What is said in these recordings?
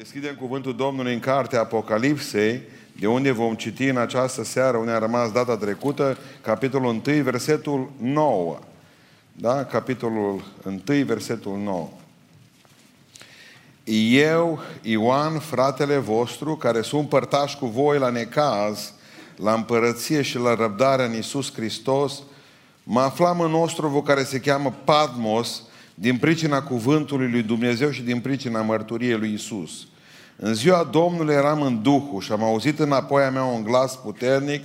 Deschidem cuvântul Domnului în cartea Apocalipsei, de unde vom citi în această seară, unde a rămas data trecută, capitolul 1, versetul 9. Da? Capitolul 1, versetul 9. Eu, Ioan, fratele vostru, care sunt părtași cu voi la necaz, la împărăție și la răbdarea în Iisus Hristos, mă aflam în nostru care se cheamă Padmos, din pricina cuvântului lui Dumnezeu și din pricina mărturiei lui Isus. În ziua Domnului eram în Duhul și am auzit înapoi a mea un glas puternic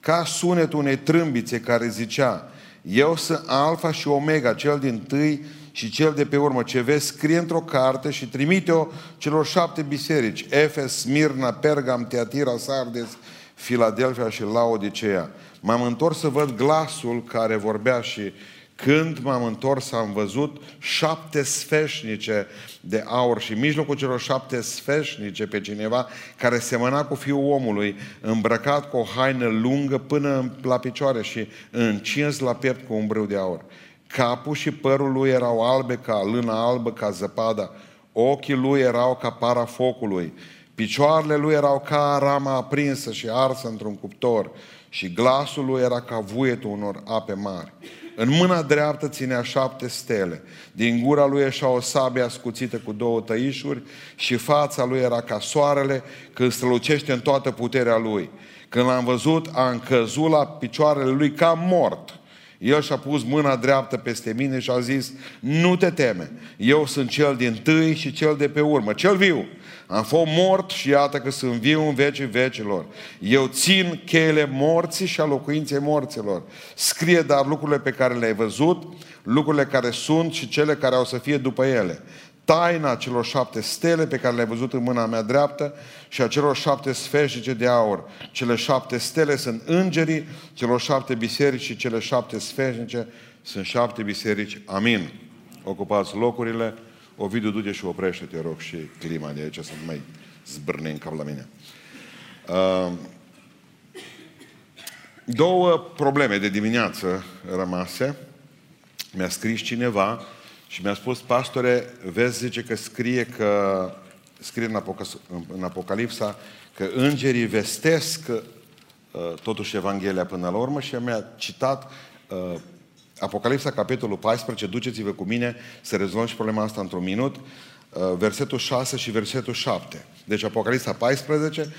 ca sunetul unei trâmbițe care zicea Eu sunt Alfa și Omega, cel din tâi și cel de pe urmă. Ce vezi, scrie într-o carte și trimite-o celor șapte biserici. Efes, Smirna, Pergam, Teatira, Sardes, Filadelfia și Laodicea. M-am întors să văd glasul care vorbea și când m-am întors, am văzut șapte sfeșnice de aur și în mijlocul celor șapte sfeșnice pe cineva care semăna cu fiul omului, îmbrăcat cu o haină lungă până la picioare și încins la piept cu un brâu de aur. Capul și părul lui erau albe ca lână albă, ca zăpada. Ochii lui erau ca para focului. Picioarele lui erau ca rama aprinsă și arsă într-un cuptor și glasul lui era ca vuietul unor ape mari. În mâna dreaptă ținea șapte stele. Din gura lui ieșea o sabie ascuțită cu două tăișuri și fața lui era ca soarele când strălucește în toată puterea lui. Când l-am văzut, a încăzut la picioarele lui ca mort. El și-a pus mâna dreaptă peste mine și a zis, nu te teme, eu sunt cel din tâi și cel de pe urmă, cel viu. Am fost mort și iată că sunt viu în vecii vecilor. Eu țin cheile morții și a locuinței morților. Scrie dar lucrurile pe care le-ai văzut, lucrurile care sunt și cele care au să fie după ele. Taina celor șapte stele pe care le-ai văzut în mâna mea dreaptă și a celor șapte sfeșnice de aur. Cele șapte stele sunt îngerii, celor șapte biserici și cele șapte sfeșnice sunt șapte biserici. Amin. Ocupați locurile. Ovidiu, du și oprește, te rog, și clima de aici să nu mai zbârne în cap la mine. Uh, două probleme de dimineață rămase. Mi-a scris cineva și mi-a spus, pastore, vezi, zice că scrie că scrie în, Apoc- în Apocalipsa că îngerii vestesc uh, totuși Evanghelia până la urmă și mi-a citat uh, Apocalipsa, capitolul 14, duceți-vă cu mine să rezolvăm și problema asta într-un minut, uh, versetul 6 și versetul 7. Deci Apocalipsa 14,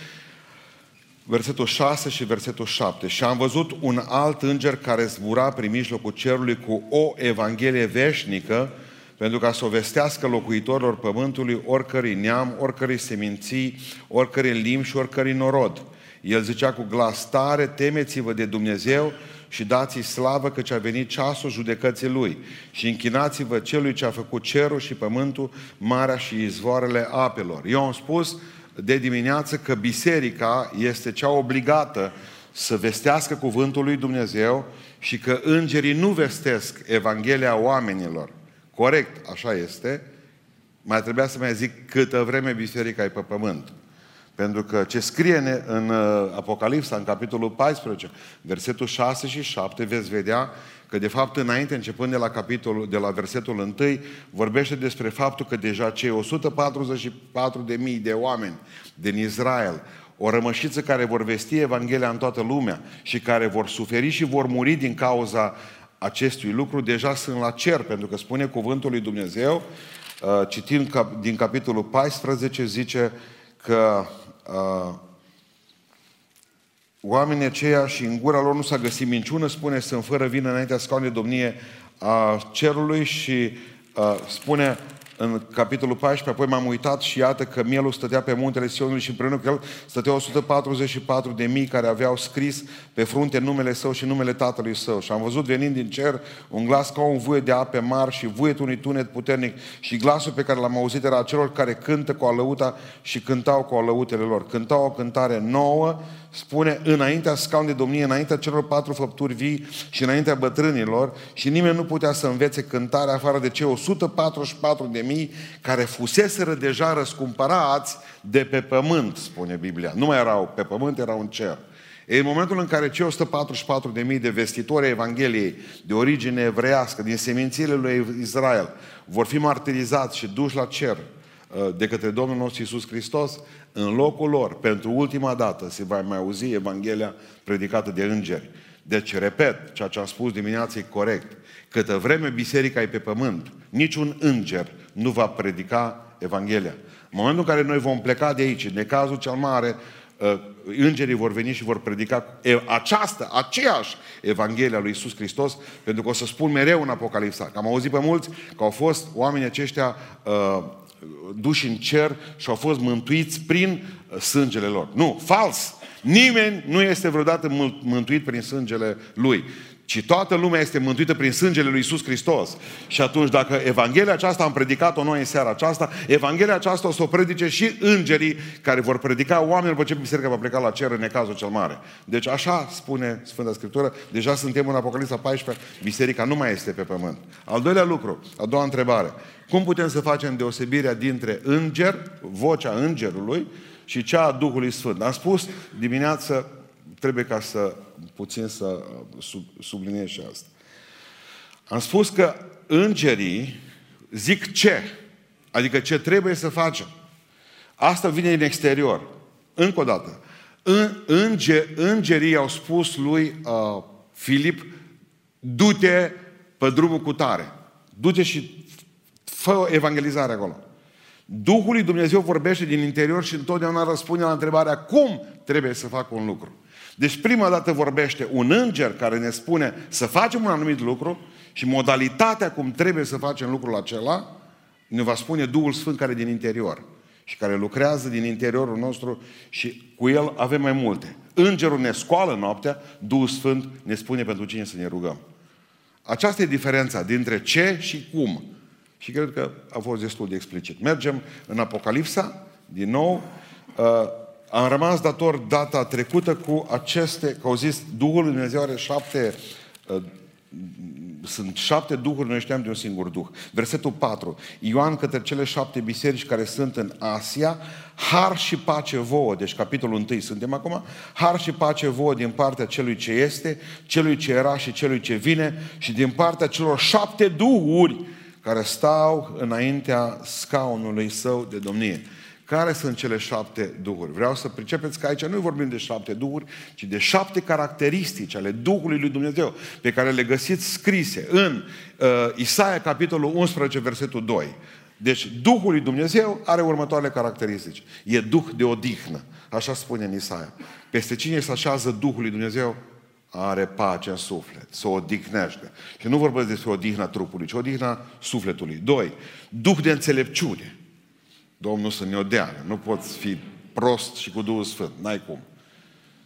versetul 6 și versetul 7. Și am văzut un alt înger care zbura prin mijlocul cerului cu o evanghelie veșnică, pentru ca să o vestească locuitorilor pământului oricărui neam, oricărui seminții, oricărui limbi și oricărui norod. El zicea cu glas tare, temeți-vă de Dumnezeu și dați-i slavă căci a venit ceasul judecății Lui și închinați-vă celui ce a făcut cerul și pământul, marea și izvoarele apelor. Eu am spus de dimineață că biserica este cea obligată să vestească cuvântul lui Dumnezeu și că îngerii nu vestesc Evanghelia oamenilor. Corect, așa este. Mai trebuia să mai zic câtă vreme biserica e pe pământ. Pentru că ce scrie în uh, Apocalipsa, în capitolul 14, versetul 6 și 7, veți vedea că de fapt înainte, începând de la capitolul, de la versetul 1, vorbește despre faptul că deja cei 144.000 de oameni din Israel, o rămășiță care vor vesti Evanghelia în toată lumea și care vor suferi și vor muri din cauza acestui lucru, deja sunt la cer, pentru că spune cuvântul lui Dumnezeu, uh, citind din capitolul 14, zice că uh, oamenii aceia și în gura lor nu s-a găsit minciună, spune, sunt fără vină înaintea scaunului domnie a cerului și uh, spune în capitolul 14, apoi m-am uitat și iată că mielul stătea pe muntele Sionului și împreună cu el stăteau 144 de mii care aveau scris pe frunte numele său și numele tatălui său. Și am văzut venind din cer un glas ca un vuie de ape mari și vuietul unui tunet puternic și glasul pe care l-am auzit era celor care cântă cu alăuta și cântau cu alăutele lor. Cântau o cântare nouă, spune, înaintea scaun de domnie, înaintea celor patru făpturi vii și înaintea bătrânilor și nimeni nu putea să învețe cântarea afară de cei 144 de mii care fuseseră deja răscumpărați de pe pământ, spune Biblia. Nu mai erau pe pământ, erau în cer. E în momentul în care cei 144 de mii de vestitori Evangheliei de origine evreiască, din semințiile lui Israel, vor fi martirizați și duși la cer, uh, de către Domnul nostru Iisus Hristos, în locul lor, pentru ultima dată, se va mai auzi Evanghelia predicată de îngeri. Deci, repet, ceea ce am spus dimineața e corect. Câtă vreme biserica e pe pământ, niciun înger nu va predica Evanghelia. În momentul în care noi vom pleca de aici, în cazul cel mare, uh, îngerii vor veni și vor predica această, aceeași Evanghelia lui Isus Hristos, pentru că o să spun mereu în Apocalipsa, că am auzit pe mulți că au fost oamenii aceștia uh, duși în cer și au fost mântuiți prin uh, sângele lor. Nu, fals! Nimeni nu este vreodată mântuit prin sângele lui ci toată lumea este mântuită prin sângele lui Isus Hristos. Și atunci, dacă Evanghelia aceasta am predicat-o noi în seara aceasta, Evanghelia aceasta o să o predice și îngerii care vor predica oamenii după ce biserica va pleca la cer în necazul cel mare. Deci așa spune Sfânta Scriptură, deja suntem în Apocalipsa 14, biserica nu mai este pe pământ. Al doilea lucru, a doua întrebare, cum putem să facem deosebirea dintre înger, vocea îngerului, și cea a Duhului Sfânt? Am spus dimineață trebuie ca să puțin să uh, sub, subliniez și asta. Am spus că îngerii zic ce, adică ce trebuie să facem. Asta vine din exterior. Încă o dată. În, înger, îngerii au spus lui uh, Filip, du-te pe drumul cu tare. Du-te și fă evangelizare acolo. Duhul lui Dumnezeu vorbește din interior și întotdeauna răspunde la întrebarea cum trebuie să fac un lucru. Deci prima dată vorbește un înger care ne spune să facem un anumit lucru și modalitatea cum trebuie să facem lucrul acela ne va spune Duhul Sfânt care e din interior și care lucrează din interiorul nostru și cu el avem mai multe. Îngerul ne scoală noaptea, Duhul Sfânt ne spune pentru cine să ne rugăm. Aceasta e diferența dintre ce și cum. Și cred că a fost destul de explicit. Mergem în Apocalipsa, din nou, uh, am rămas dator data trecută cu aceste, că au zis, Duhul Lui Dumnezeu are șapte, uh, sunt șapte duhuri, noi știam de un singur duh. Versetul 4. Ioan către cele șapte biserici care sunt în Asia, har și pace vouă, deci capitolul 1 suntem acum, har și pace vouă din partea celui ce este, celui ce era și celui ce vine și din partea celor șapte duhuri care stau înaintea scaunului său de domnie. Care sunt cele șapte duhuri? Vreau să pricepeți că aici nu vorbim de șapte duhuri, ci de șapte caracteristici ale Duhului lui Dumnezeu, pe care le găsiți scrise în uh, Isaia, capitolul 11, versetul 2. Deci Duhul lui Dumnezeu are următoarele caracteristici. E Duh de odihnă. Așa spune în Isaia. Peste cine se așează Duhul lui Dumnezeu, are pace în suflet, să odihnește. Și nu vorbesc despre odihna trupului, ci odihna sufletului. Doi, Duh de înțelepciune. Domnul să ne odeană. Nu poți fi prost și cu Duhul Sfânt. N-ai cum.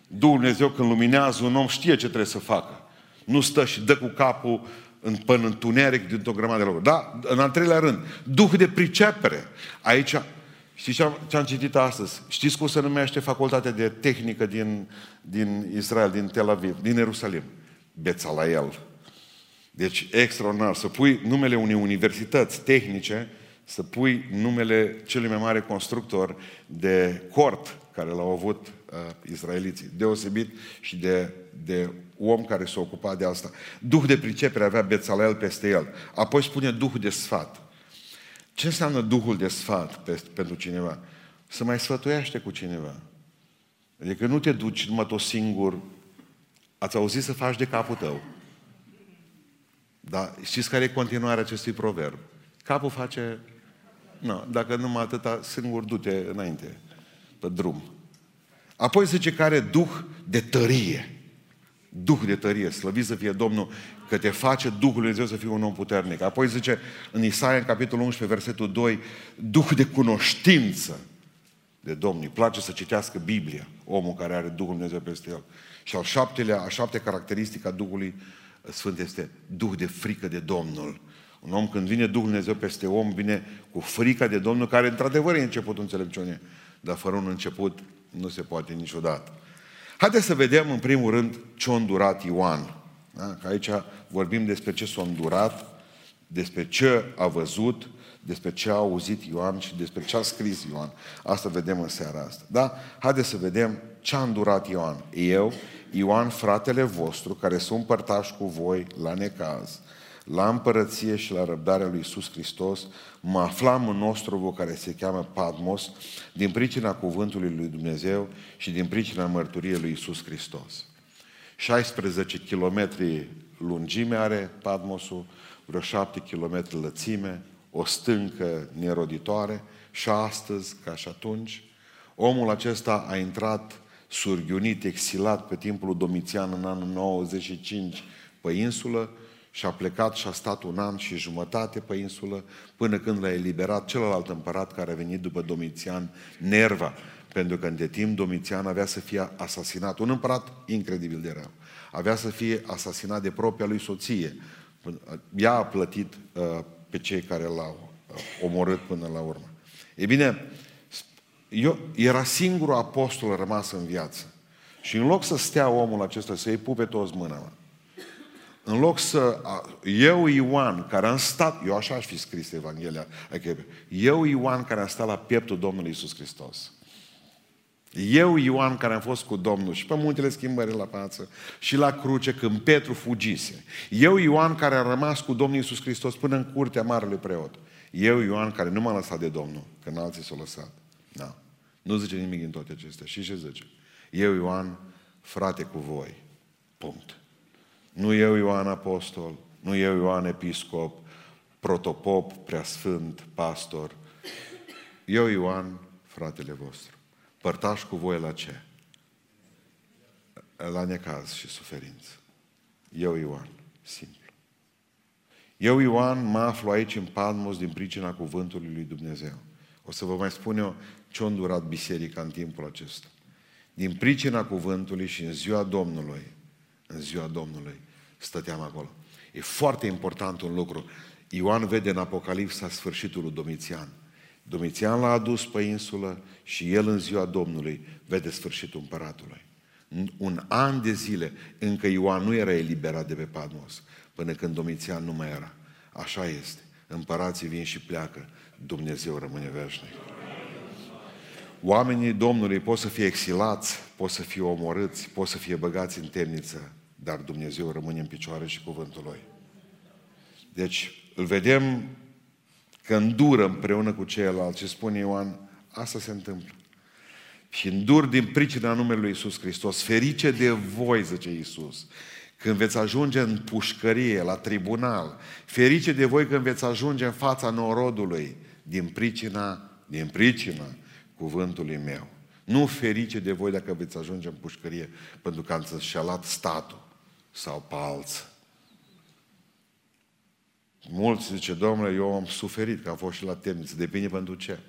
Duhul Dumnezeu când luminează un om știe ce trebuie să facă. Nu stă și dă cu capul în, până întuneric dintr-o grămadă de lucruri. Da, în al treilea rând, Duh de pricepere. Aici, știți ce am, ce am citit astăzi? Știți cum se numește facultatea de tehnică din, din Israel, din Tel Aviv, din Ierusalim? Bețalael. Deci, extraordinar, să pui numele unei universități tehnice să pui numele celui mai mare constructor de cort care l-au avut uh, israeliții. Deosebit și de, de om care s-a ocupat de asta. Duh de pricepere avea Bețalel peste el. Apoi spune Duhul de sfat. Ce înseamnă Duhul de sfat pe, pentru cineva? Să mai sfătuiește cu cineva. Adică nu te duci numai tot singur. Ați auzit să faci de capul tău. Dar știți care e continuarea acestui proverb? Capul face nu, dacă numai atâta, singur du-te înainte, pe drum. Apoi zice că are duh de tărie. Duh de tărie, slăvit să fie Domnul, că te face Duhul Lui Dumnezeu să fii un om puternic. Apoi zice în Isaia, în capitolul 11, versetul 2, Duh de cunoștință de Domnul. Îi place să citească Biblia, omul care are Duhul Dumnezeu peste el. Și al șaptelea, a șapte caracteristică a Duhului Sfânt este Duh de frică de Domnul. Un om când vine Duhul Dumnezeu peste om, vine cu frica de Domnul, care într-adevăr e începutul înțelepciunii, dar fără un început nu se poate niciodată. Haideți să vedem în primul rând ce a îndurat Ioan. Da? Că aici vorbim despre ce s-a îndurat, despre ce a văzut, despre ce a auzit Ioan și despre ce a scris Ioan. Asta vedem în seara asta. Da? Haideți să vedem ce a îndurat Ioan. Eu, Ioan, fratele vostru, care sunt părtași cu voi la necaz, la împărăție și la răbdarea lui Iisus Hristos, mă aflam în nostru care se cheamă Patmos, din pricina cuvântului lui Dumnezeu și din pricina mărturiei lui Iisus Hristos. 16 km lungime are Patmosul, vreo 7 km lățime, o stâncă neroditoare și astăzi, ca și atunci, omul acesta a intrat surghiunit, exilat pe timpul lui Domitian în anul 95 pe insulă și a plecat și a stat un an și jumătate pe insulă până când l-a eliberat celălalt împărat care a venit după Domitian, Nerva, pentru că între timp Domitian avea să fie asasinat. Un împărat incredibil de rău. Avea să fie asasinat de propria lui soție. Ea a plătit uh, pe cei care l-au uh, omorât până la urmă. E bine, eu, era singurul apostol rămas în viață. Și în loc să stea omul acesta, să-i pupe toți mâna, în loc să... Eu, Ioan, care am stat... Eu așa aș fi scris Evanghelia. Adică, eu, Ioan, care am stat la pieptul Domnului Isus Hristos. Eu, Ioan, care am fost cu Domnul și pe muntele schimbării la față și la cruce când Petru fugise. Eu, Ioan, care am rămas cu Domnul Isus Hristos până în curtea Marelui Preot. Eu, Ioan, care nu m-a lăsat de Domnul, când alții s-au lăsat. Da. Nu zice nimic din toate acestea. Și ce zice? Eu, Ioan, frate cu voi. Punct. Nu eu, Ioan Apostol, nu eu, Ioan Episcop, protopop, preasfânt, pastor. Eu, Ioan, fratele vostru. Părtaș cu voi la ce? La necaz și suferință. Eu, Ioan, simplu. Eu, Ioan, mă aflu aici în Palmos din pricina cuvântului lui Dumnezeu. O să vă mai spun eu ce a îndurat biserica în timpul acesta. Din pricina cuvântului și în ziua Domnului, în ziua Domnului, stăteam acolo. E foarte important un lucru. Ioan vede în Apocalipsa sfârșitul lui Domitian. Domitian l-a adus pe insulă și el în ziua Domnului vede sfârșitul împăratului. Un an de zile încă Ioan nu era eliberat de pe Patmos, până când Domitian nu mai era. Așa este. Împărații vin și pleacă, Dumnezeu rămâne veșnic. Oamenii Domnului pot să fie exilați, pot să fie omorâți, pot să fie băgați în temniță, dar Dumnezeu rămâne în picioare și cuvântul Lui. Deci îl vedem că îndură împreună cu ceilalți și spune Ioan, asta se întâmplă. Și îndur din pricina numelui lui Iisus Hristos. Ferice de voi, zice Iisus, când veți ajunge în pușcărie, la tribunal. Ferice de voi când veți ajunge în fața norodului, din pricina, din pricina cuvântului meu. Nu ferice de voi dacă veți ajunge în pușcărie pentru că ați înșelat statul sau pe alții. Mulți zice, domnule, eu am suferit că am fost și la temniță. Depinde pentru ce.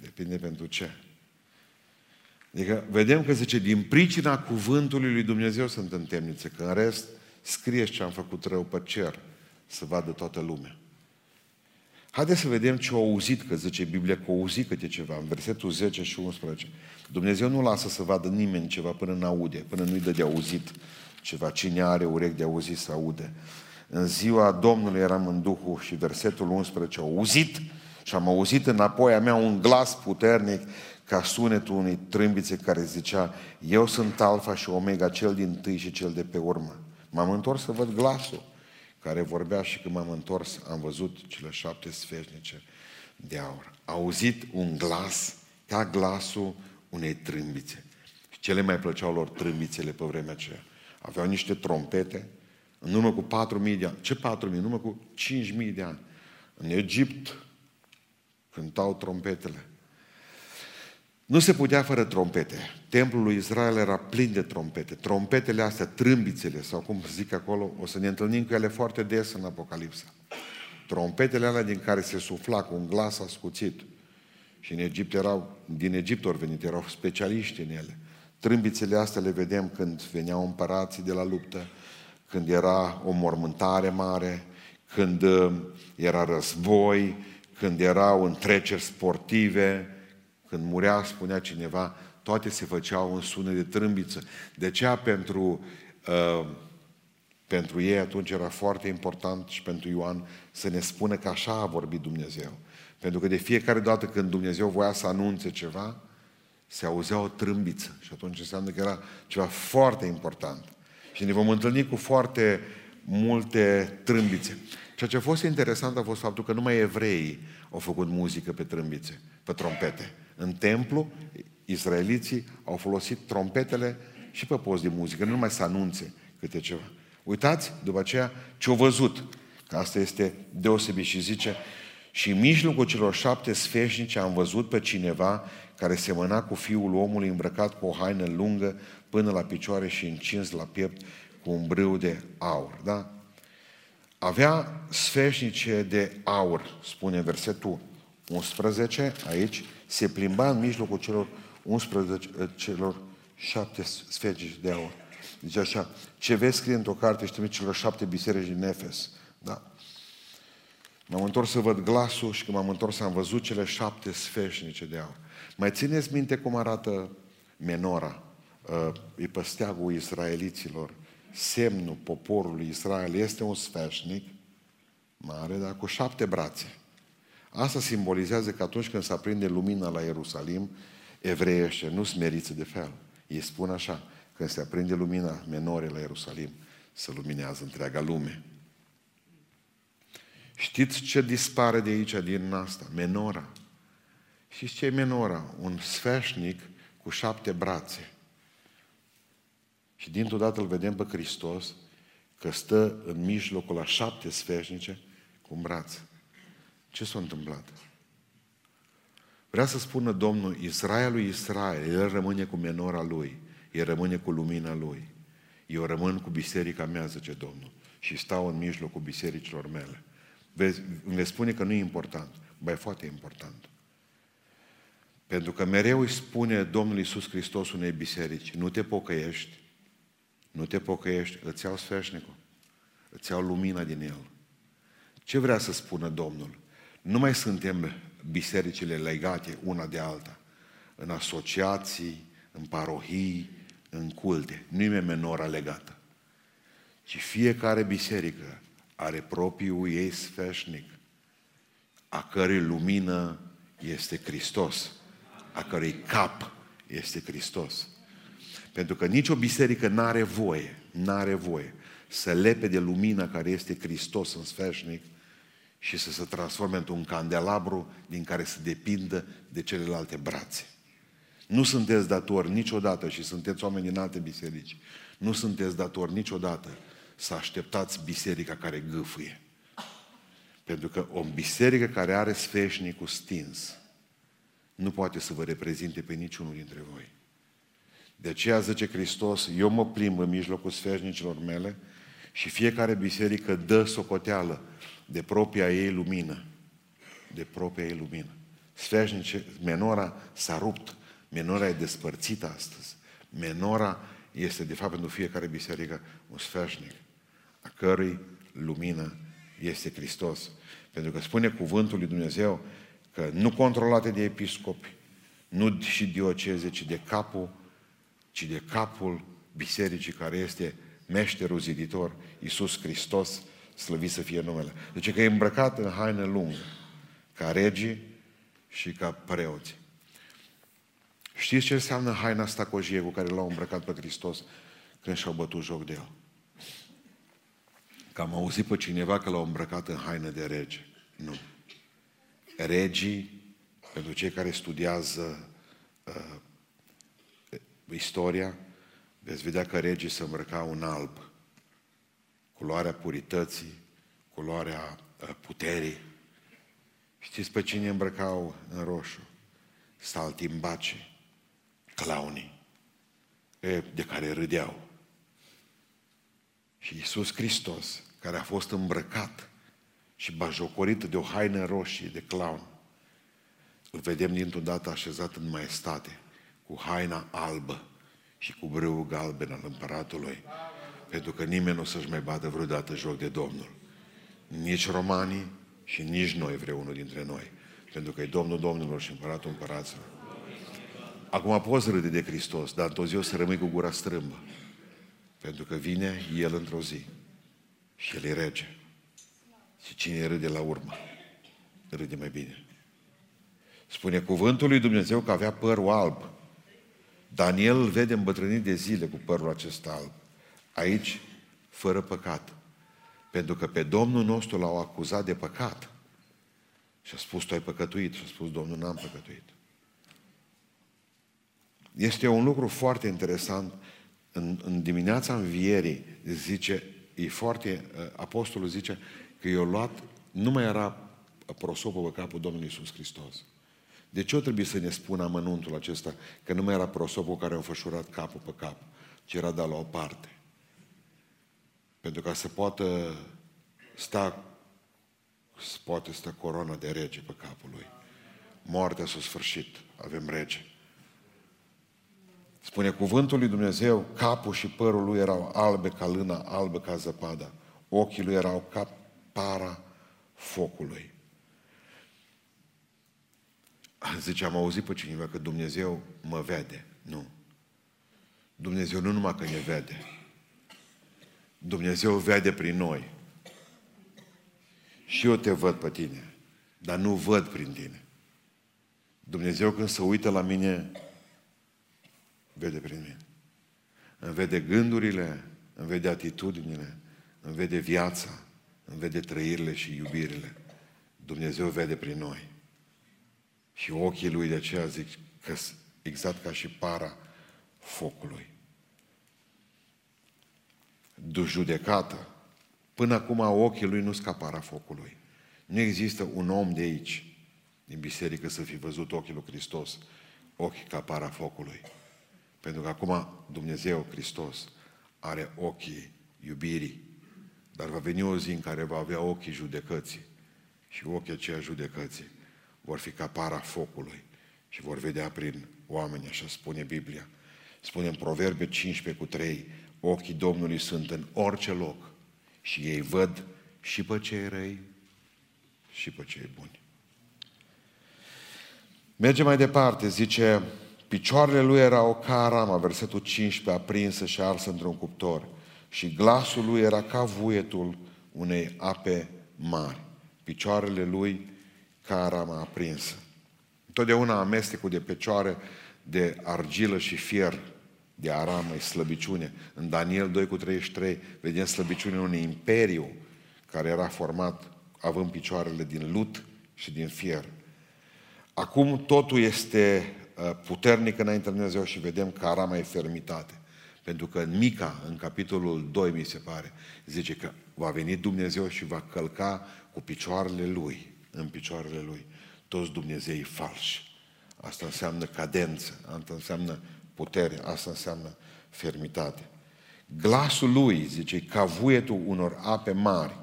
Depinde pentru ce. Adică vedem că zice, din pricina cuvântului lui Dumnezeu sunt în temniță, că în rest scrie ce am făcut rău pe cer, să vadă toată lumea. Haideți să vedem ce au auzit, că zice Biblia că au auzit câte ceva, în versetul 10 și 11. Dumnezeu nu lasă să vadă nimeni ceva până nu aude, până nu-i dă de auzit ceva. Cine are urechi de auzit să aude. În ziua Domnului eram în Duhul și versetul 11 au auzit și am auzit înapoi a mea un glas puternic ca sunetul unei trâmbițe care zicea Eu sunt Alfa și Omega, cel din tâi și cel de pe urmă. M-am întors să văd glasul care vorbea și când m-am întors am văzut cele șapte sfeșnice de aur. A auzit un glas ca glasul unei trâmbițe. Și cele mai plăceau lor trâmbițele pe vremea aceea. Aveau niște trompete, în urmă cu 4.000 de ani. Ce 4.000? În urmă cu 5.000 de ani. În Egipt cântau trompetele. Nu se putea fără trompete. Templul lui Israel era plin de trompete. Trompetele astea, trâmbițele, sau cum zic acolo, o să ne întâlnim cu ele foarte des în Apocalipsa. Trompetele alea din care se sufla cu un glas ascuțit. Și în Egipt erau, din Egipt ori venit, erau specialiști în ele. Trâmbițele astea le vedem când veneau împărații de la luptă, când era o mormântare mare, când uh, era război, când erau întreceri sportive, când murea, spunea cineva, toate se făceau în sunet de trâmbiță. De aceea pentru, uh, pentru ei atunci era foarte important și pentru Ioan să ne spună că așa a vorbit Dumnezeu. Pentru că de fiecare dată când Dumnezeu voia să anunțe ceva, se auzea o trâmbiță și atunci înseamnă că era ceva foarte important. Și ne vom întâlni cu foarte multe trâmbițe. Ceea ce a fost interesant a fost faptul că numai evreii au făcut muzică pe trâmbițe, pe trompete. În templu, israeliții au folosit trompetele și pe post de muzică, nu numai să anunțe câte ceva. Uitați, după aceea, ce au văzut. Că asta este deosebit și zice, și în mijlocul celor șapte sfeșnici am văzut pe cineva care semăna cu fiul omului îmbrăcat cu o haină lungă până la picioare și încins la piept cu un brâu de aur. Da? Avea sfeșnice de aur, spune versetul 11, aici, se plimba în mijlocul celor 11, celor șapte sfeșnice de aur. Deci așa, ce vezi scrie într-o carte și trimite celor șapte biserici din Efes. Da? M-am întors să văd glasul și când m-am întors am văzut cele șapte sfeșnice de aur. Mai țineți minte cum arată menora? Uh, e pe steagul israeliților. Semnul poporului Israel este un sfeșnic mare, dar cu șapte brațe. Asta simbolizează că atunci când se aprinde lumina la Ierusalim, evreii ăștia nu smeriți de fel. Ei spun așa, când se aprinde lumina menore la Ierusalim, se luminează întreaga lume. Știți ce dispare de aici, din asta? Menora. Știți ce e menora? Un sfeșnic cu șapte brațe. Și dintr-o dată îl vedem pe Hristos că stă în mijlocul la șapte sfeșnice cu un braț. Ce s-a întâmplat? Vrea să spună Domnul, Israelul Israel, el rămâne cu menora lui, el rămâne cu lumina lui. Eu rămân cu biserica mea, zice Domnul, și stau în mijlocul bisericilor mele. Vezi, veți spune că nu e important. Ba, e foarte important. Pentru că mereu îi spune Domnul Iisus Hristos unei biserici, nu te pocăiești, nu te pocăiești, îți iau sfeșnicul, îți iau lumina din el. Ce vrea să spună Domnul? Nu mai suntem bisericile legate una de alta, în asociații, în parohii, în culte. Nu e menora legată. Ci fiecare biserică are propriul ei sfeșnic, a cărei lumină este Hristos, a cărei cap este Hristos. Pentru că nicio biserică nu are voie, nu are voie să lepe de lumina care este Hristos în sfeșnic și să se transforme într-un candelabru din care să depindă de celelalte brațe. Nu sunteți datori niciodată și sunteți oameni din alte biserici. Nu sunteți datori niciodată să așteptați biserica care gâfâie. Pentru că o biserică care are sfeșnicul stins nu poate să vă reprezinte pe niciunul dintre voi. De aceea zice Hristos, eu mă plimb în mijlocul sfeșnicilor mele și fiecare biserică dă socoteală de propria ei lumină. De propria ei lumină. Sfeșnice, menora s-a rupt, menora e despărțită astăzi. Menora este, de fapt, pentru fiecare biserică un sfeșnic a cărui lumină este Hristos. Pentru că spune cuvântul lui Dumnezeu că nu controlate de episcopi, nu și dioceze, ci de capul, ci de capul bisericii care este meșterul ziditor, Iisus Hristos, slăvit să fie numele. Deci că e îmbrăcat în haine lungă, ca regii și ca preoți. Știți ce înseamnă haina asta cojie cu care l-au îmbrăcat pe Hristos când și-au bătut joc de el? Că am auzit pe cineva că l-au îmbrăcat în haine de rege. Nu. Regii, pentru cei care studiază uh, istoria, veți vedea că regii se îmbrăcau în alb. Culoarea purității, culoarea uh, puterii. Știți pe cine îmbrăcau în roșu? Saltimbace, claunii, de care râdeau. Și Iisus Hristos care a fost îmbrăcat și bajocorit de o haină roșie, de clown. Îl vedem dintr-o dată așezat în maestate, cu haina albă și cu brâul galben al împăratului. Pentru că nimeni nu o să-și mai bată vreodată joc de Domnul. Nici romanii și nici noi vreunul dintre noi. Pentru că e Domnul Domnilor și Împăratul Împăraților. Acum poți râde de Hristos, dar într-o zi o să rămâi cu gura strâmbă. Pentru că vine El într-o zi și el e rege. Și cine râde la urmă, râde mai bine. Spune cuvântul lui Dumnezeu că avea părul alb. Daniel îl vede îmbătrânit de zile cu părul acesta alb. Aici, fără păcat. Pentru că pe Domnul nostru l-au acuzat de păcat. Și a spus, tu ai păcătuit. Și a spus, Domnul, n-am păcătuit. Este un lucru foarte interesant. În, în dimineața învierii, zice, e foarte, apostolul zice că i-a luat, nu mai era prosopul pe capul Domnului Iisus Hristos. De ce o trebuie să ne spună amănuntul acesta că nu mai era prosopul care a înfășurat capul pe cap, ci era dat la o parte? Pentru ca să poată sta, să poate sta corona de rege pe capul lui. Moartea s-a sfârșit, avem rege. Spune cuvântul lui Dumnezeu, capul și părul lui erau albe ca lâna, albe ca zăpada. Ochii lui erau ca para focului. Zice, am auzit pe cineva că Dumnezeu mă vede. Nu. Dumnezeu nu numai că ne vede. Dumnezeu vede prin noi. Și eu te văd pe tine, dar nu văd prin tine. Dumnezeu când se uită la mine, vede prin mine. Îmi vede gândurile, îmi vede atitudinile, îmi vede viața, îmi vede trăirile și iubirile. Dumnezeu vede prin noi. Și ochii lui de aceea zic că exact ca și para focului. Du judecată. Până acum ochii lui nu scapara focului. Nu există un om de aici, din biserică, să fi văzut ochii lui Hristos, ochii ca para focului. Pentru că acum Dumnezeu, Hristos, are ochii iubirii. Dar va veni o zi în care va avea ochii judecății. Și ochii aceia judecății vor fi ca para focului și vor vedea prin oameni, așa spune Biblia. Spune în Proverbe 15 cu 3, ochii Domnului sunt în orice loc și ei văd și pe cei răi și pe cei buni. Merge mai departe, zice, picioarele lui erau ca arama, versetul 15, aprinsă și arsă într-un cuptor și glasul lui era ca vuietul unei ape mari. Picioarele lui ca arama aprinsă. Întotdeauna amestecul de pecioare de argilă și fier de aramă e slăbiciune. În Daniel 2 cu 33 vedem slăbiciunea unui imperiu care era format având picioarele din lut și din fier. Acum totul este uh, puternic înaintea lui Dumnezeu și vedem că arama e fermitate. Pentru că în Mica, în capitolul 2, mi se pare, zice că va veni Dumnezeu și va călca cu picioarele Lui în picioarele lui toți Dumnezeii falși. Asta înseamnă cadență, asta înseamnă putere, asta înseamnă fermitate. Glasul lui, zice, ca vuietul unor ape mari.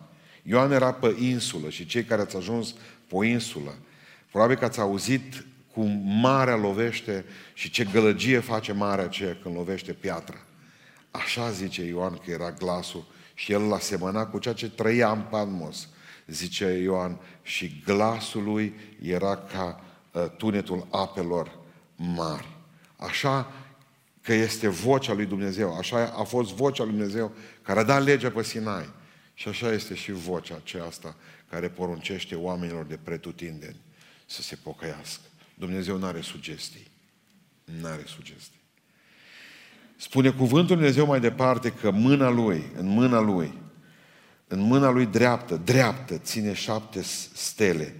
Ioan era pe insulă și cei care ați ajuns pe o insulă, probabil că ați auzit cum marea lovește și ce gălăgie face marea aceea când lovește piatra. Așa zice Ioan că era glasul și el l-a semănat cu ceea ce trăia în Patmos zice Ioan, și glasul lui era ca uh, tunetul apelor mari. Așa că este vocea lui Dumnezeu, așa a fost vocea lui Dumnezeu care a dat legea pe Sinai. Și așa este și vocea aceasta care poruncește oamenilor de pretutindeni să se pocăiască. Dumnezeu nu are sugestii. Nu are sugestii. Spune cuvântul Dumnezeu mai departe că mâna Lui, în mâna Lui, în mâna lui dreaptă, dreaptă, ține șapte stele.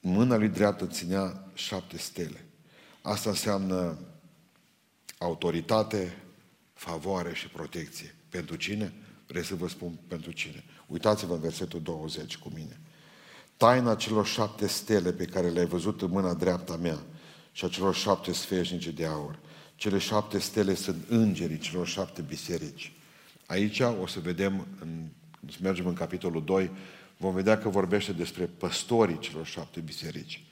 În mâna lui dreaptă ținea șapte stele. Asta înseamnă autoritate, favoare și protecție. Pentru cine? Vreau să vă spun pentru cine. Uitați-vă în versetul 20 cu mine. Taina celor șapte stele pe care le-ai văzut în mâna dreapta mea și a celor șapte sfeșnice de aur. Cele șapte stele sunt îngerii celor șapte biserici. Aici o să vedem în să mergem în capitolul 2, vom vedea că vorbește despre păstorii celor șapte biserici.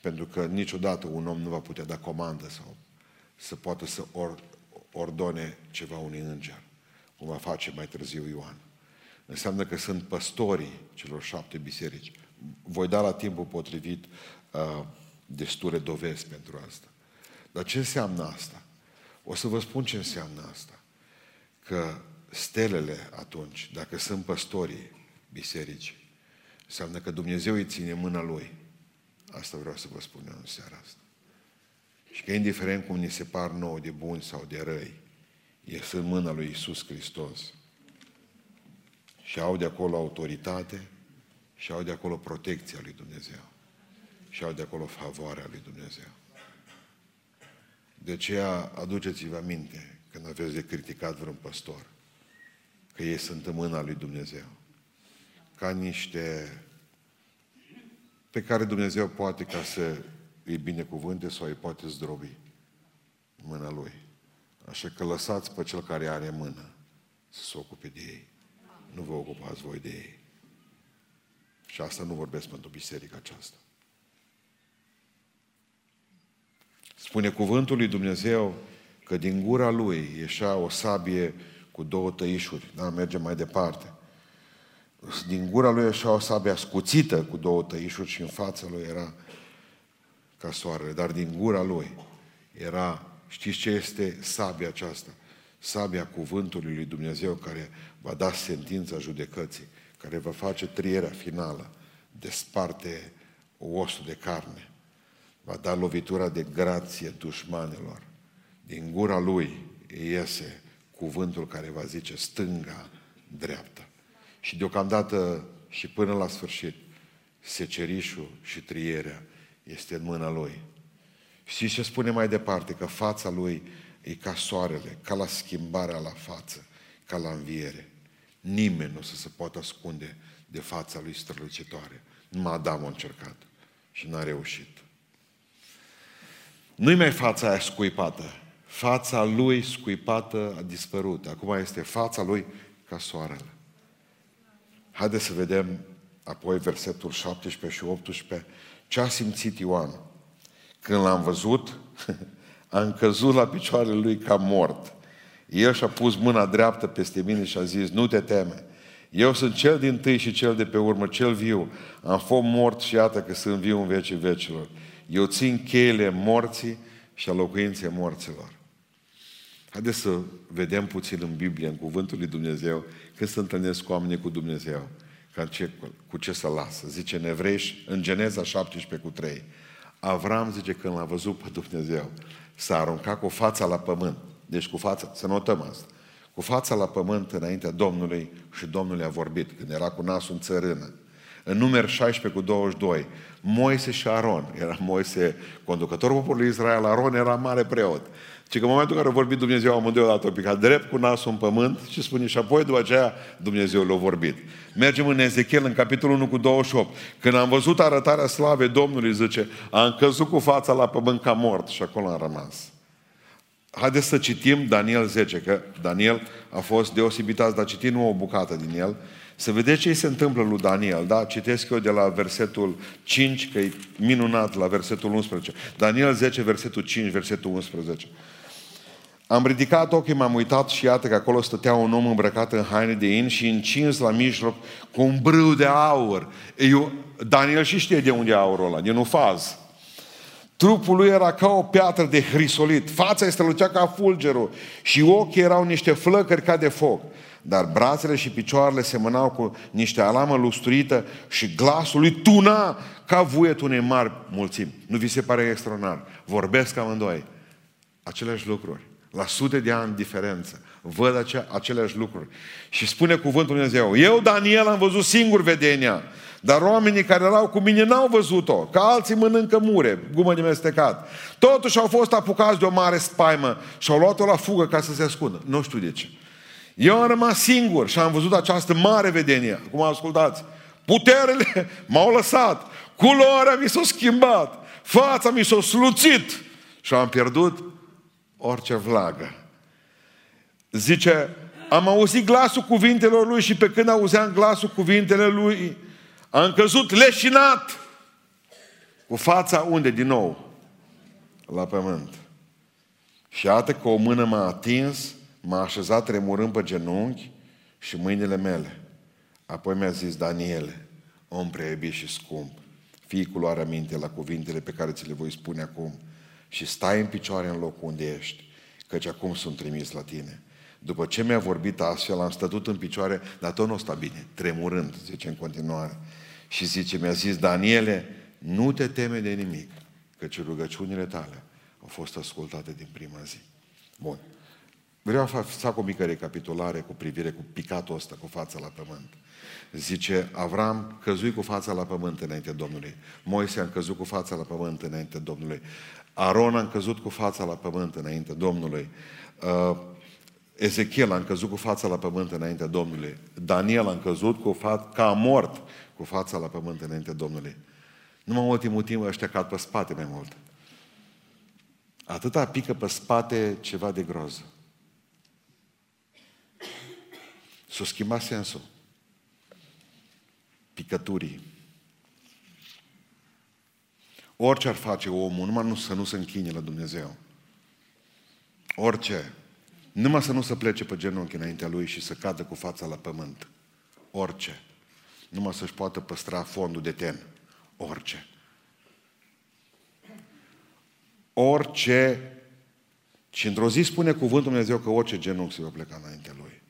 Pentru că niciodată un om nu va putea da comandă sau să poată să or, ordone ceva unui înger, cum va face mai târziu Ioan. Înseamnă că sunt păstorii celor șapte biserici. Voi da la timpul potrivit uh, destule dovezi pentru asta. Dar ce înseamnă asta? O să vă spun ce înseamnă asta. Că stelele atunci, dacă sunt păstorii bisericii, înseamnă că Dumnezeu îi ține mâna Lui. Asta vreau să vă spun eu în seara asta. Și că indiferent cum ni se par nouă de buni sau de răi, e în mâna lui Isus Hristos. și au de acolo autoritate și au de acolo protecția lui Dumnezeu și au de acolo favoarea lui Dumnezeu. De aceea aduceți-vă aminte când aveți de criticat vreun păstor că ei sunt în mâna lui Dumnezeu. Ca niște pe care Dumnezeu poate ca să îi binecuvânte sau îi poate zdrobi în mâna Lui. Așa că lăsați pe cel care are mână să se ocupe de ei. Nu vă ocupați voi de ei. Și asta nu vorbesc pentru biserica aceasta. Spune cuvântul lui Dumnezeu că din gura lui ieșea o sabie cu două tăișuri. Da, mergem mai departe. Din gura lui ieșea o sabie ascuțită cu două tăișuri și în fața lui era ca soarele. Dar din gura lui era, știți ce este sabia aceasta? Sabia cuvântului lui Dumnezeu care va da sentința judecății, care va face trierea finală, desparte osul de carne, va da lovitura de grație dușmanilor. Din gura lui iese cuvântul care va zice stânga, dreapta. Și deocamdată și până la sfârșit, secerișul și trierea este în mâna lui. Și ce spune mai departe? Că fața lui e ca soarele, ca la schimbarea la față, ca la înviere. Nimeni nu o să se poată ascunde de fața lui strălucitoare. Numai Adam a încercat și n-a reușit. Nu-i mai fața aia scuipată. Fața lui scuipată a dispărut. Acum este fața lui ca soarele. Haideți să vedem apoi versetul 17 și 18 ce a simțit Ioan. Când l-am văzut, am căzut la picioarele lui ca mort. El și-a pus mâna dreaptă peste mine și a zis, nu te teme. Eu sunt cel din tâi și cel de pe urmă, cel viu. Am fost mort și iată că sunt viu în vecii vecilor. Eu țin cheile morții și a locuinței morților. Haideți să vedem puțin în Biblie, în Cuvântul lui Dumnezeu, când se întâlnesc cu oamenii cu Dumnezeu, ca ce, cu ce să lasă. Zice în Evrești, în Geneza 17 cu 3. Avram zice când l-a văzut pe Dumnezeu, s-a aruncat cu fața la pământ. Deci cu fața, să notăm asta. Cu fața la pământ înaintea Domnului și Domnul i-a vorbit, când era cu nasul în țărână. În numeri 16 cu 22, Moise și Aron, era Moise conducătorul poporului Israel, Aron era mare preot. Și că în momentul în care a vorbit Dumnezeu, amândoi odată a picat drept cu nasul în pământ și spune și apoi după aceea Dumnezeu l-a vorbit. Mergem în Ezechiel, în capitolul 1 cu 28. Când am văzut arătarea slavei Domnului, zice, am căzut cu fața la pământ ca mort și acolo am rămas. Haideți să citim Daniel 10, că Daniel a fost deosebit azi, dar citim o bucată din el. Să vedeți ce se întâmplă lui Daniel, da? Citesc eu de la versetul 5, că e minunat la versetul 11. Daniel 10, versetul 5, versetul 11. Am ridicat ochii, m-am uitat și iată că acolo stătea un om îmbrăcat în haine de in și încins la mijloc cu un brâu de aur. Eu, Daniel și știe de unde e aurul ăla, din ufaz. Trupul lui era ca o piatră de hrisolit, fața este strălucea ca fulgerul și ochii erau niște flăcări ca de foc. Dar brațele și picioarele semănau cu niște alamă lustruită și glasul lui tuna ca vuietul unei mari mulțimi. Nu vi se pare extraordinar? Vorbesc amândoi. Aceleași lucruri la sute de ani diferență, văd ace- aceleași lucruri. Și spune cuvântul Dumnezeu, eu, Daniel, am văzut singur vedenia, dar oamenii care erau cu mine n-au văzut-o, ca alții mănâncă mure, gumă de mestecat. Totuși au fost apucați de o mare spaimă și au luat-o la fugă ca să se ascundă. Nu știu de ce. Eu am rămas singur și am văzut această mare vedenie. Acum ascultați. Puterele m-au lăsat. Culoarea mi s-a schimbat. Fața mi s-a sluțit. Și am pierdut orice vlagă. Zice, am auzit glasul cuvintelor lui și pe când auzeam glasul cuvintele lui, am căzut leșinat cu fața unde din nou? La pământ. Și iată că o mână m-a atins, m-a așezat tremurând pe genunchi și mâinile mele. Apoi mi-a zis, Daniele, om preiebit și scump, fii cu luarea minte la cuvintele pe care ți le voi spune acum și stai în picioare în locul unde ești, căci acum sunt trimis la tine. După ce mi-a vorbit astfel, am stătut în picioare, dar tot nu sta bine, tremurând, zice în continuare. Și zice, mi-a zis, Daniele, nu te teme de nimic, căci rugăciunile tale au fost ascultate din prima zi. Bun. Vreau să fac o mică recapitulare cu privire cu picatul ăsta, cu fața la pământ. Zice, Avram căzui cu fața la pământ înainte Domnului. Moise a căzut cu fața la pământ înainte Domnului. Aron a căzut cu fața la pământ înainte Domnului. Uh, Ezechiel a căzut cu fața la pământ înainte Domnului. Daniel a căzut cu fața, ca mort cu fața la pământ înainte Domnului. Numai ultimul timp ăștia cad pe spate mai mult. Atâta pică pe spate ceva de groză. S-a schimbat sensul. Picăturii. Orice ar face omul, numai nu să nu se închine la Dumnezeu. Orice. Numai să nu se plece pe genunchi înaintea lui și să cadă cu fața la pământ. Orice. Numai să-și poată păstra fondul de ten. Orice. Orice. Și într-o zi spune cuvântul Dumnezeu că orice genunchi se va pleca înaintea lui.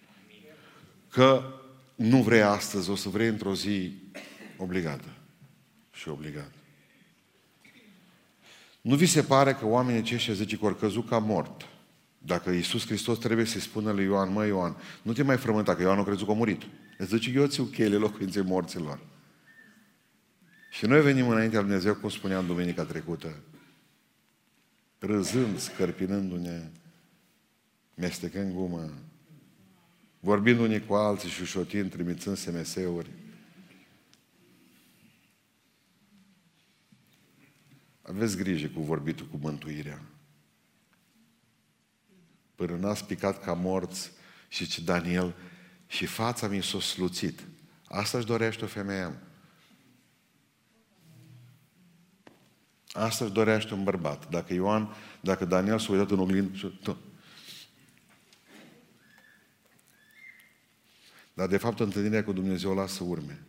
Că nu vrei astăzi, o să vrei într-o zi obligată. Și obligat. Nu vi se pare că oamenii aceștia zice că au căzut ca mort? Dacă Iisus Hristos trebuie să-i spună lui Ioan, mă Ioan, nu te mai frământa, că Ioan a crezut că a murit. Îți zice, eu ți-o cheile locuinței morților. Și noi venim înaintea lui Dumnezeu, cum spuneam duminica trecută, râzând, scărpinându-ne, mestecând gumă, vorbind unii cu alții, șușotind, trimițând SMS-uri. Aveți grijă cu vorbitul cu mântuirea. Până n-ați picat ca morți și ce Daniel și fața mi s-a sluțit. Asta își dorește o femeie. Asta își dorește un bărbat. Dacă Ioan, dacă Daniel s-a uitat în oglindă, Dar de fapt întâlnirea cu Dumnezeu lasă urme.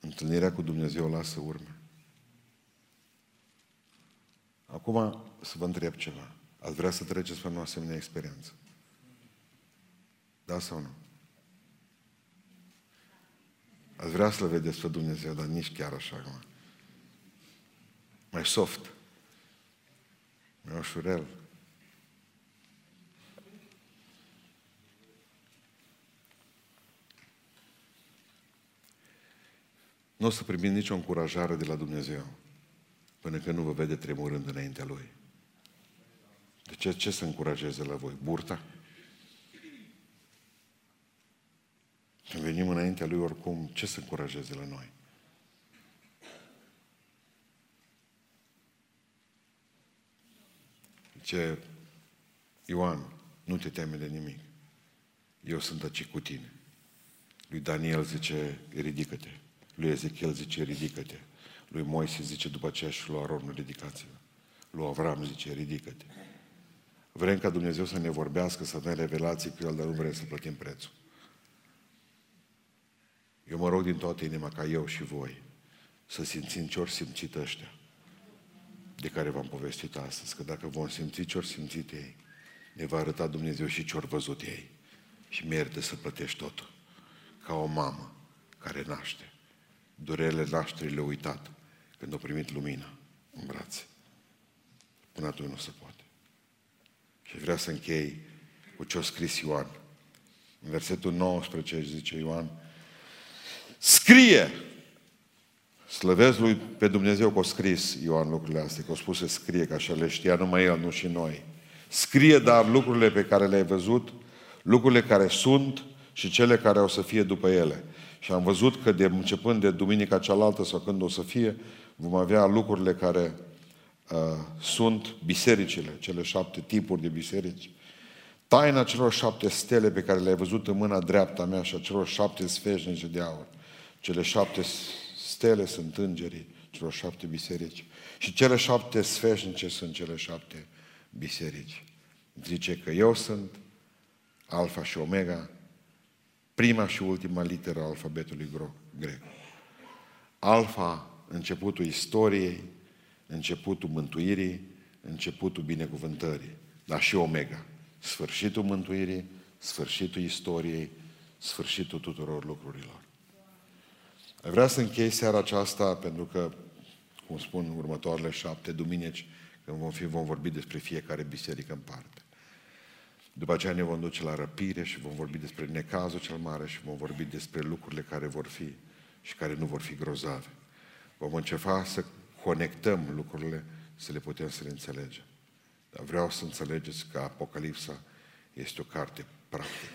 Întâlnirea cu Dumnezeu lasă urme. Acum să vă întreb ceva. Ați vrea să treceți pe o asemenea experiență? Da sau nu? Ați vrea să-L vedeți pe Dumnezeu, dar nici chiar așa acum. Mai soft. Mai ușurel. Nu o să primim nicio încurajare de la Dumnezeu până când nu vă vede tremurând înaintea Lui. De ce, ce să încurajeze la voi? Burta? Când venim înaintea Lui oricum, ce să încurajeze la noi? Ce Ioan, nu te teme de nimic. Eu sunt aici cu tine. Lui Daniel zice, ridică-te. Lui Ezechiel zice, ridică-te. Lui Moise zice după aceea și lui Aron, ridicați-vă. Lui Avram zice, ridică-te. Vrem ca Dumnezeu să ne vorbească, să avem revelații cu El, dar nu vrem să plătim prețul. Eu mă rog din toată inima ca eu și voi să simțim ce ori simțit ăștia de care v-am povestit astăzi. Că dacă vom simți ce ori simțit ei, ne va arăta Dumnezeu și ce ori văzut ei. Și merită să plătești totul. Ca o mamă care naște. Durerile nașterii le uitat când au primit lumina în brațe. Până atunci nu se poate. Și vreau să închei cu ce a scris Ioan. În versetul 19 zice Ioan, scrie! Slăvesc lui pe Dumnezeu că a scris Ioan lucrurile astea, că a spus să scrie, că așa le știa numai el, nu și noi. Scrie dar lucrurile pe care le-ai văzut, lucrurile care sunt și cele care o să fie după ele. Și am văzut că de începând de duminica cealaltă sau când o să fie, vom avea lucrurile care uh, sunt bisericile, cele șapte tipuri de biserici. Taina celor șapte stele pe care le-ai văzut în mâna dreapta mea și a celor șapte sfeșnice de aur. Cele șapte stele sunt îngerii celor șapte biserici. Și cele șapte sfeșnice sunt cele șapte biserici. Zice că eu sunt Alfa și Omega, prima și ultima literă a alfabetului grec. Alfa, începutul istoriei, începutul mântuirii, începutul binecuvântării, dar și Omega, sfârșitul mântuirii, sfârșitul istoriei, sfârșitul tuturor lucrurilor. Vreau să închei seara aceasta pentru că, cum spun următoarele șapte duminici, când vom fi, vom vorbi despre fiecare biserică în parte. După aceea ne vom duce la răpire și vom vorbi despre necazul cel mare și vom vorbi despre lucrurile care vor fi și care nu vor fi grozave. Vom încerca să conectăm lucrurile, să le putem să le înțelegem. Dar vreau să înțelegeți că Apocalipsa este o carte practică.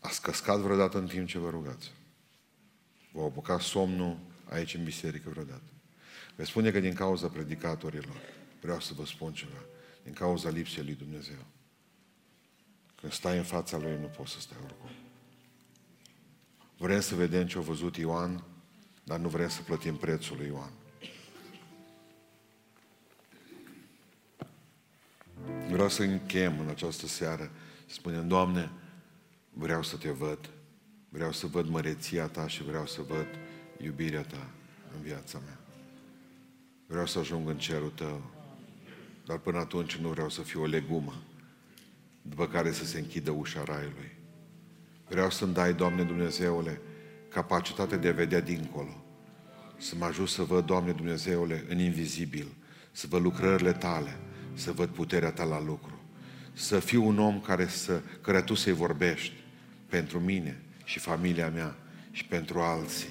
Ați căscat vreodată în timp ce vă rugați? Vă apuca somnul aici în biserică vreodată? Vă spune că din cauza predicatorilor, vreau să vă spun ceva, din cauza lipsei lui Dumnezeu. Când stai în fața Lui, nu poți să stai oricum. Vrem să vedem ce a văzut Ioan, dar nu vrem să plătim prețul lui Ioan. Vreau să închem în această seară. Spunem, Doamne, vreau să Te văd, vreau să văd măreția Ta și vreau să văd iubirea Ta în viața mea. Vreau să ajung în cerul Tău, dar până atunci nu vreau să fiu o legumă, după care să se închidă ușa raiului. Vreau să-mi dai, Doamne Dumnezeule, capacitatea de a vedea dincolo. Să mă ajut să văd, Doamne Dumnezeule, în invizibil, să văd lucrările Tale, să văd puterea Ta la lucru. Să fiu un om care, să, care Tu să-i vorbești pentru mine și familia mea și pentru alții.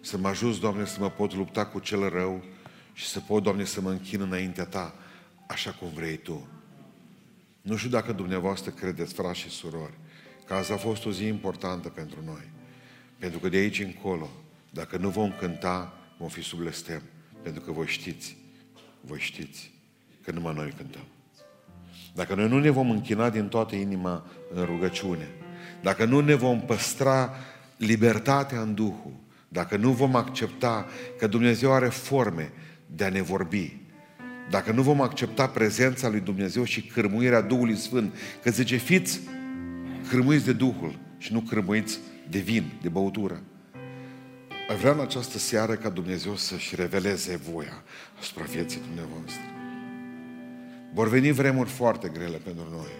Să mă ajut, Doamne, să mă pot lupta cu cel rău și să pot, Doamne, să mă închin înaintea Ta așa cum vrei Tu. Nu știu dacă dumneavoastră credeți, frați și surori, că asta a fost o zi importantă pentru noi. Pentru că de aici încolo, dacă nu vom cânta, vom fi sub lestem. Pentru că voi știți, voi știți că numai noi cântăm. Dacă noi nu ne vom închina din toată inima în rugăciune, dacă nu ne vom păstra libertatea în Duhul, dacă nu vom accepta că Dumnezeu are forme de a ne vorbi, dacă nu vom accepta prezența lui Dumnezeu și cârmuirea Duhului Sfânt, că zice, fiți cârmuiți de Duhul și nu cârmuiți de vin, de băutură. Ai vrea în această seară ca Dumnezeu să-și reveleze voia asupra vieții dumneavoastră. Vor veni vremuri foarte grele pentru noi.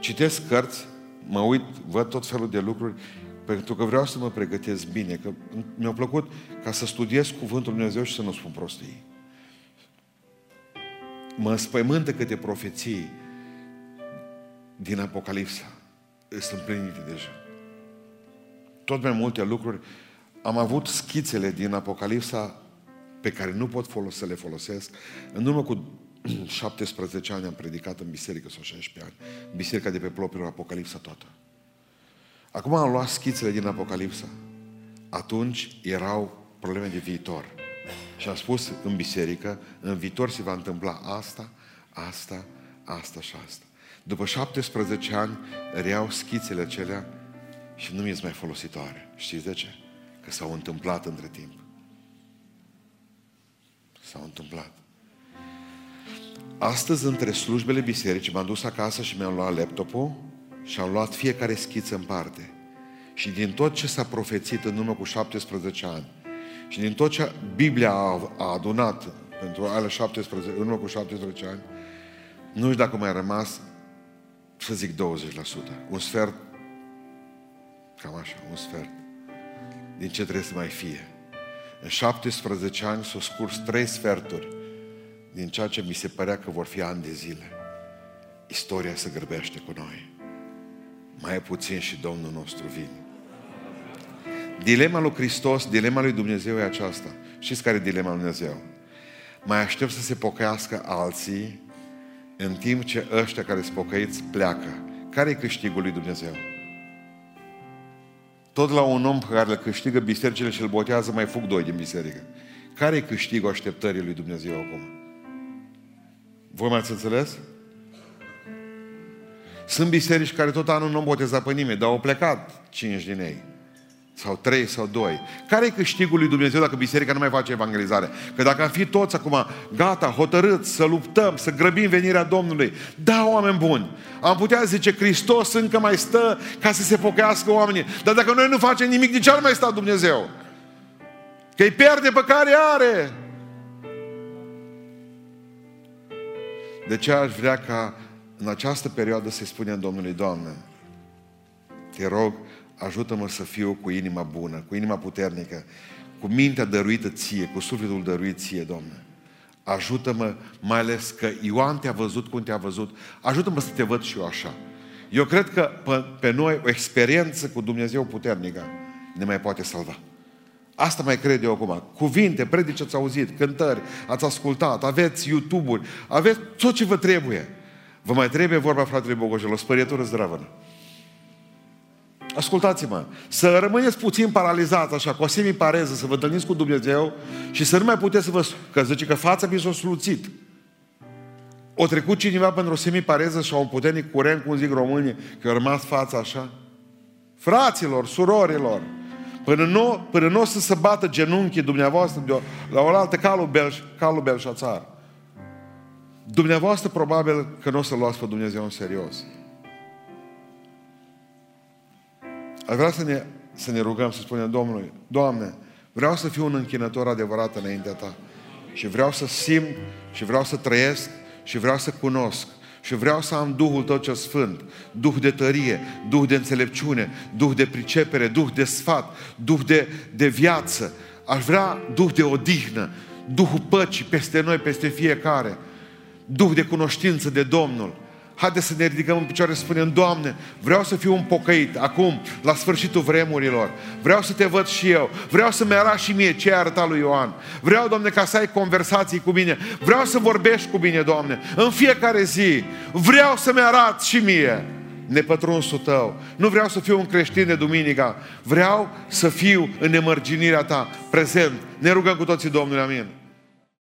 Citesc cărți, mă uit, văd tot felul de lucruri, pentru că vreau să mă pregătesc bine, că mi-a plăcut ca să studiez Cuvântul Lui Dumnezeu și să nu spun prostii. Mă spăimântă câte profeții din Apocalipsa sunt împlinite deja. Tot mai multe lucruri. Am avut schițele din Apocalipsa pe care nu pot folos, să le folosesc. În urmă cu 17 ani am predicat în biserică, sau 16 ani, biserica de pe plopilor Apocalipsa toată. Acum am luat schițele din Apocalipsa. Atunci erau probleme de viitor. Și am spus în biserică, în viitor se va întâmpla asta, asta, asta și asta. După 17 ani reiau schițele acelea și nu mi-e mai folositoare. Știți de ce? Că s-au întâmplat între timp. S-au întâmplat. Astăzi, între slujbele bisericii, m-am dus acasă și mi-am luat laptopul și am luat fiecare schiță în parte. Și din tot ce s-a profețit în urmă cu 17 ani și din tot ce Biblia a, a adunat pentru ale 17, în urmă cu 17 ani, nu știu dacă mai a rămas, să zic 20%. Un sfert, cam așa, un sfert, din ce trebuie să mai fie. În 17 ani s-au scurs trei sferturi din ceea ce mi se părea că vor fi ani de zile. Istoria se grăbește cu noi. Mai puțin și Domnul nostru vine. Dilema lui Hristos, dilema lui Dumnezeu e aceasta. Știți care e dilema lui Dumnezeu? Mai aștept să se pocăiască alții în timp ce ăștia care sunt pocăiți pleacă. Care e câștigul lui Dumnezeu? Tot la un om care îl câștigă bisericile și îl botează, mai fug doi din biserică. Care e câștigul așteptării lui Dumnezeu acum? Voi mai ați înțeles? Sunt biserici care tot anul nu boteza pe nimeni, dar au plecat cinci din ei. Sau trei sau doi. Care e câștigul lui Dumnezeu dacă biserica nu mai face evangelizare? Că dacă am fi toți acum gata, hotărâți să luptăm, să grăbim venirea Domnului, da, oameni buni, am putea zice, Hristos încă mai stă ca să se pocăiască oamenii. Dar dacă noi nu facem nimic, de ce ar mai sta Dumnezeu? Că îi pierde pe care are. De ce aș vrea ca în această perioadă să-i spunem Domnului, Doamne, te rog, ajută-mă să fiu cu inima bună, cu inima puternică, cu mintea dăruită ție, cu sufletul dăruit ție, Doamne. Ajută-mă, mai ales că Ioan te-a văzut cum te-a văzut. Ajută-mă să te văd și eu așa. Eu cred că pe, pe noi o experiență cu Dumnezeu puternică ne mai poate salva. Asta mai cred eu acum. Cuvinte, predici ați auzit, cântări, ați ascultat, aveți YouTube-uri, aveți tot ce vă trebuie. Vă mai trebuie vorba fratele Bogojel, o spărietură zdravă. Ascultați-mă, să rămâneți puțin paralizați așa, cu o semipareză, să vă întâlniți cu Dumnezeu și să nu mai puteți să vă... Că zice că fața mi s-a sluțit. O trecut cineva pentru o semipareză și un puternic curent, cum zic românii, că a rămas fața așa? Fraților, surorilor, până nu, până nu o să se bată genunchii dumneavoastră de o, la o altă calul, Belș, calul Belșațar, dumneavoastră probabil că nu o să luați pe Dumnezeu în serios. Aș vrea să ne, să ne rugăm, să spunem Domnului, Doamne, vreau să fiu un închinător adevărat înaintea Ta. Și vreau să simt, și vreau să trăiesc, și vreau să cunosc. Și vreau să am Duhul Tău cel Sfânt, Duh de tărie, Duh de înțelepciune, Duh de pricepere, Duh de sfat, Duh de, de viață. Aș vrea Duh de odihnă, Duhul păcii peste noi, peste fiecare. Duh de cunoștință de Domnul. Haideți să ne ridicăm în picioare și să spunem, Doamne, vreau să fiu un pocăit acum, la sfârșitul vremurilor. Vreau să te văd și eu. Vreau să-mi arăt și mie ce a arătat lui Ioan. Vreau, Doamne, ca să ai conversații cu mine. Vreau să vorbești cu mine, Doamne, în fiecare zi. Vreau să-mi arăt și mie nepătrunsul tău. Nu vreau să fiu un creștin de duminica. Vreau să fiu în nemărginirea ta, prezent. Ne rugăm cu toții, Domnule, amin.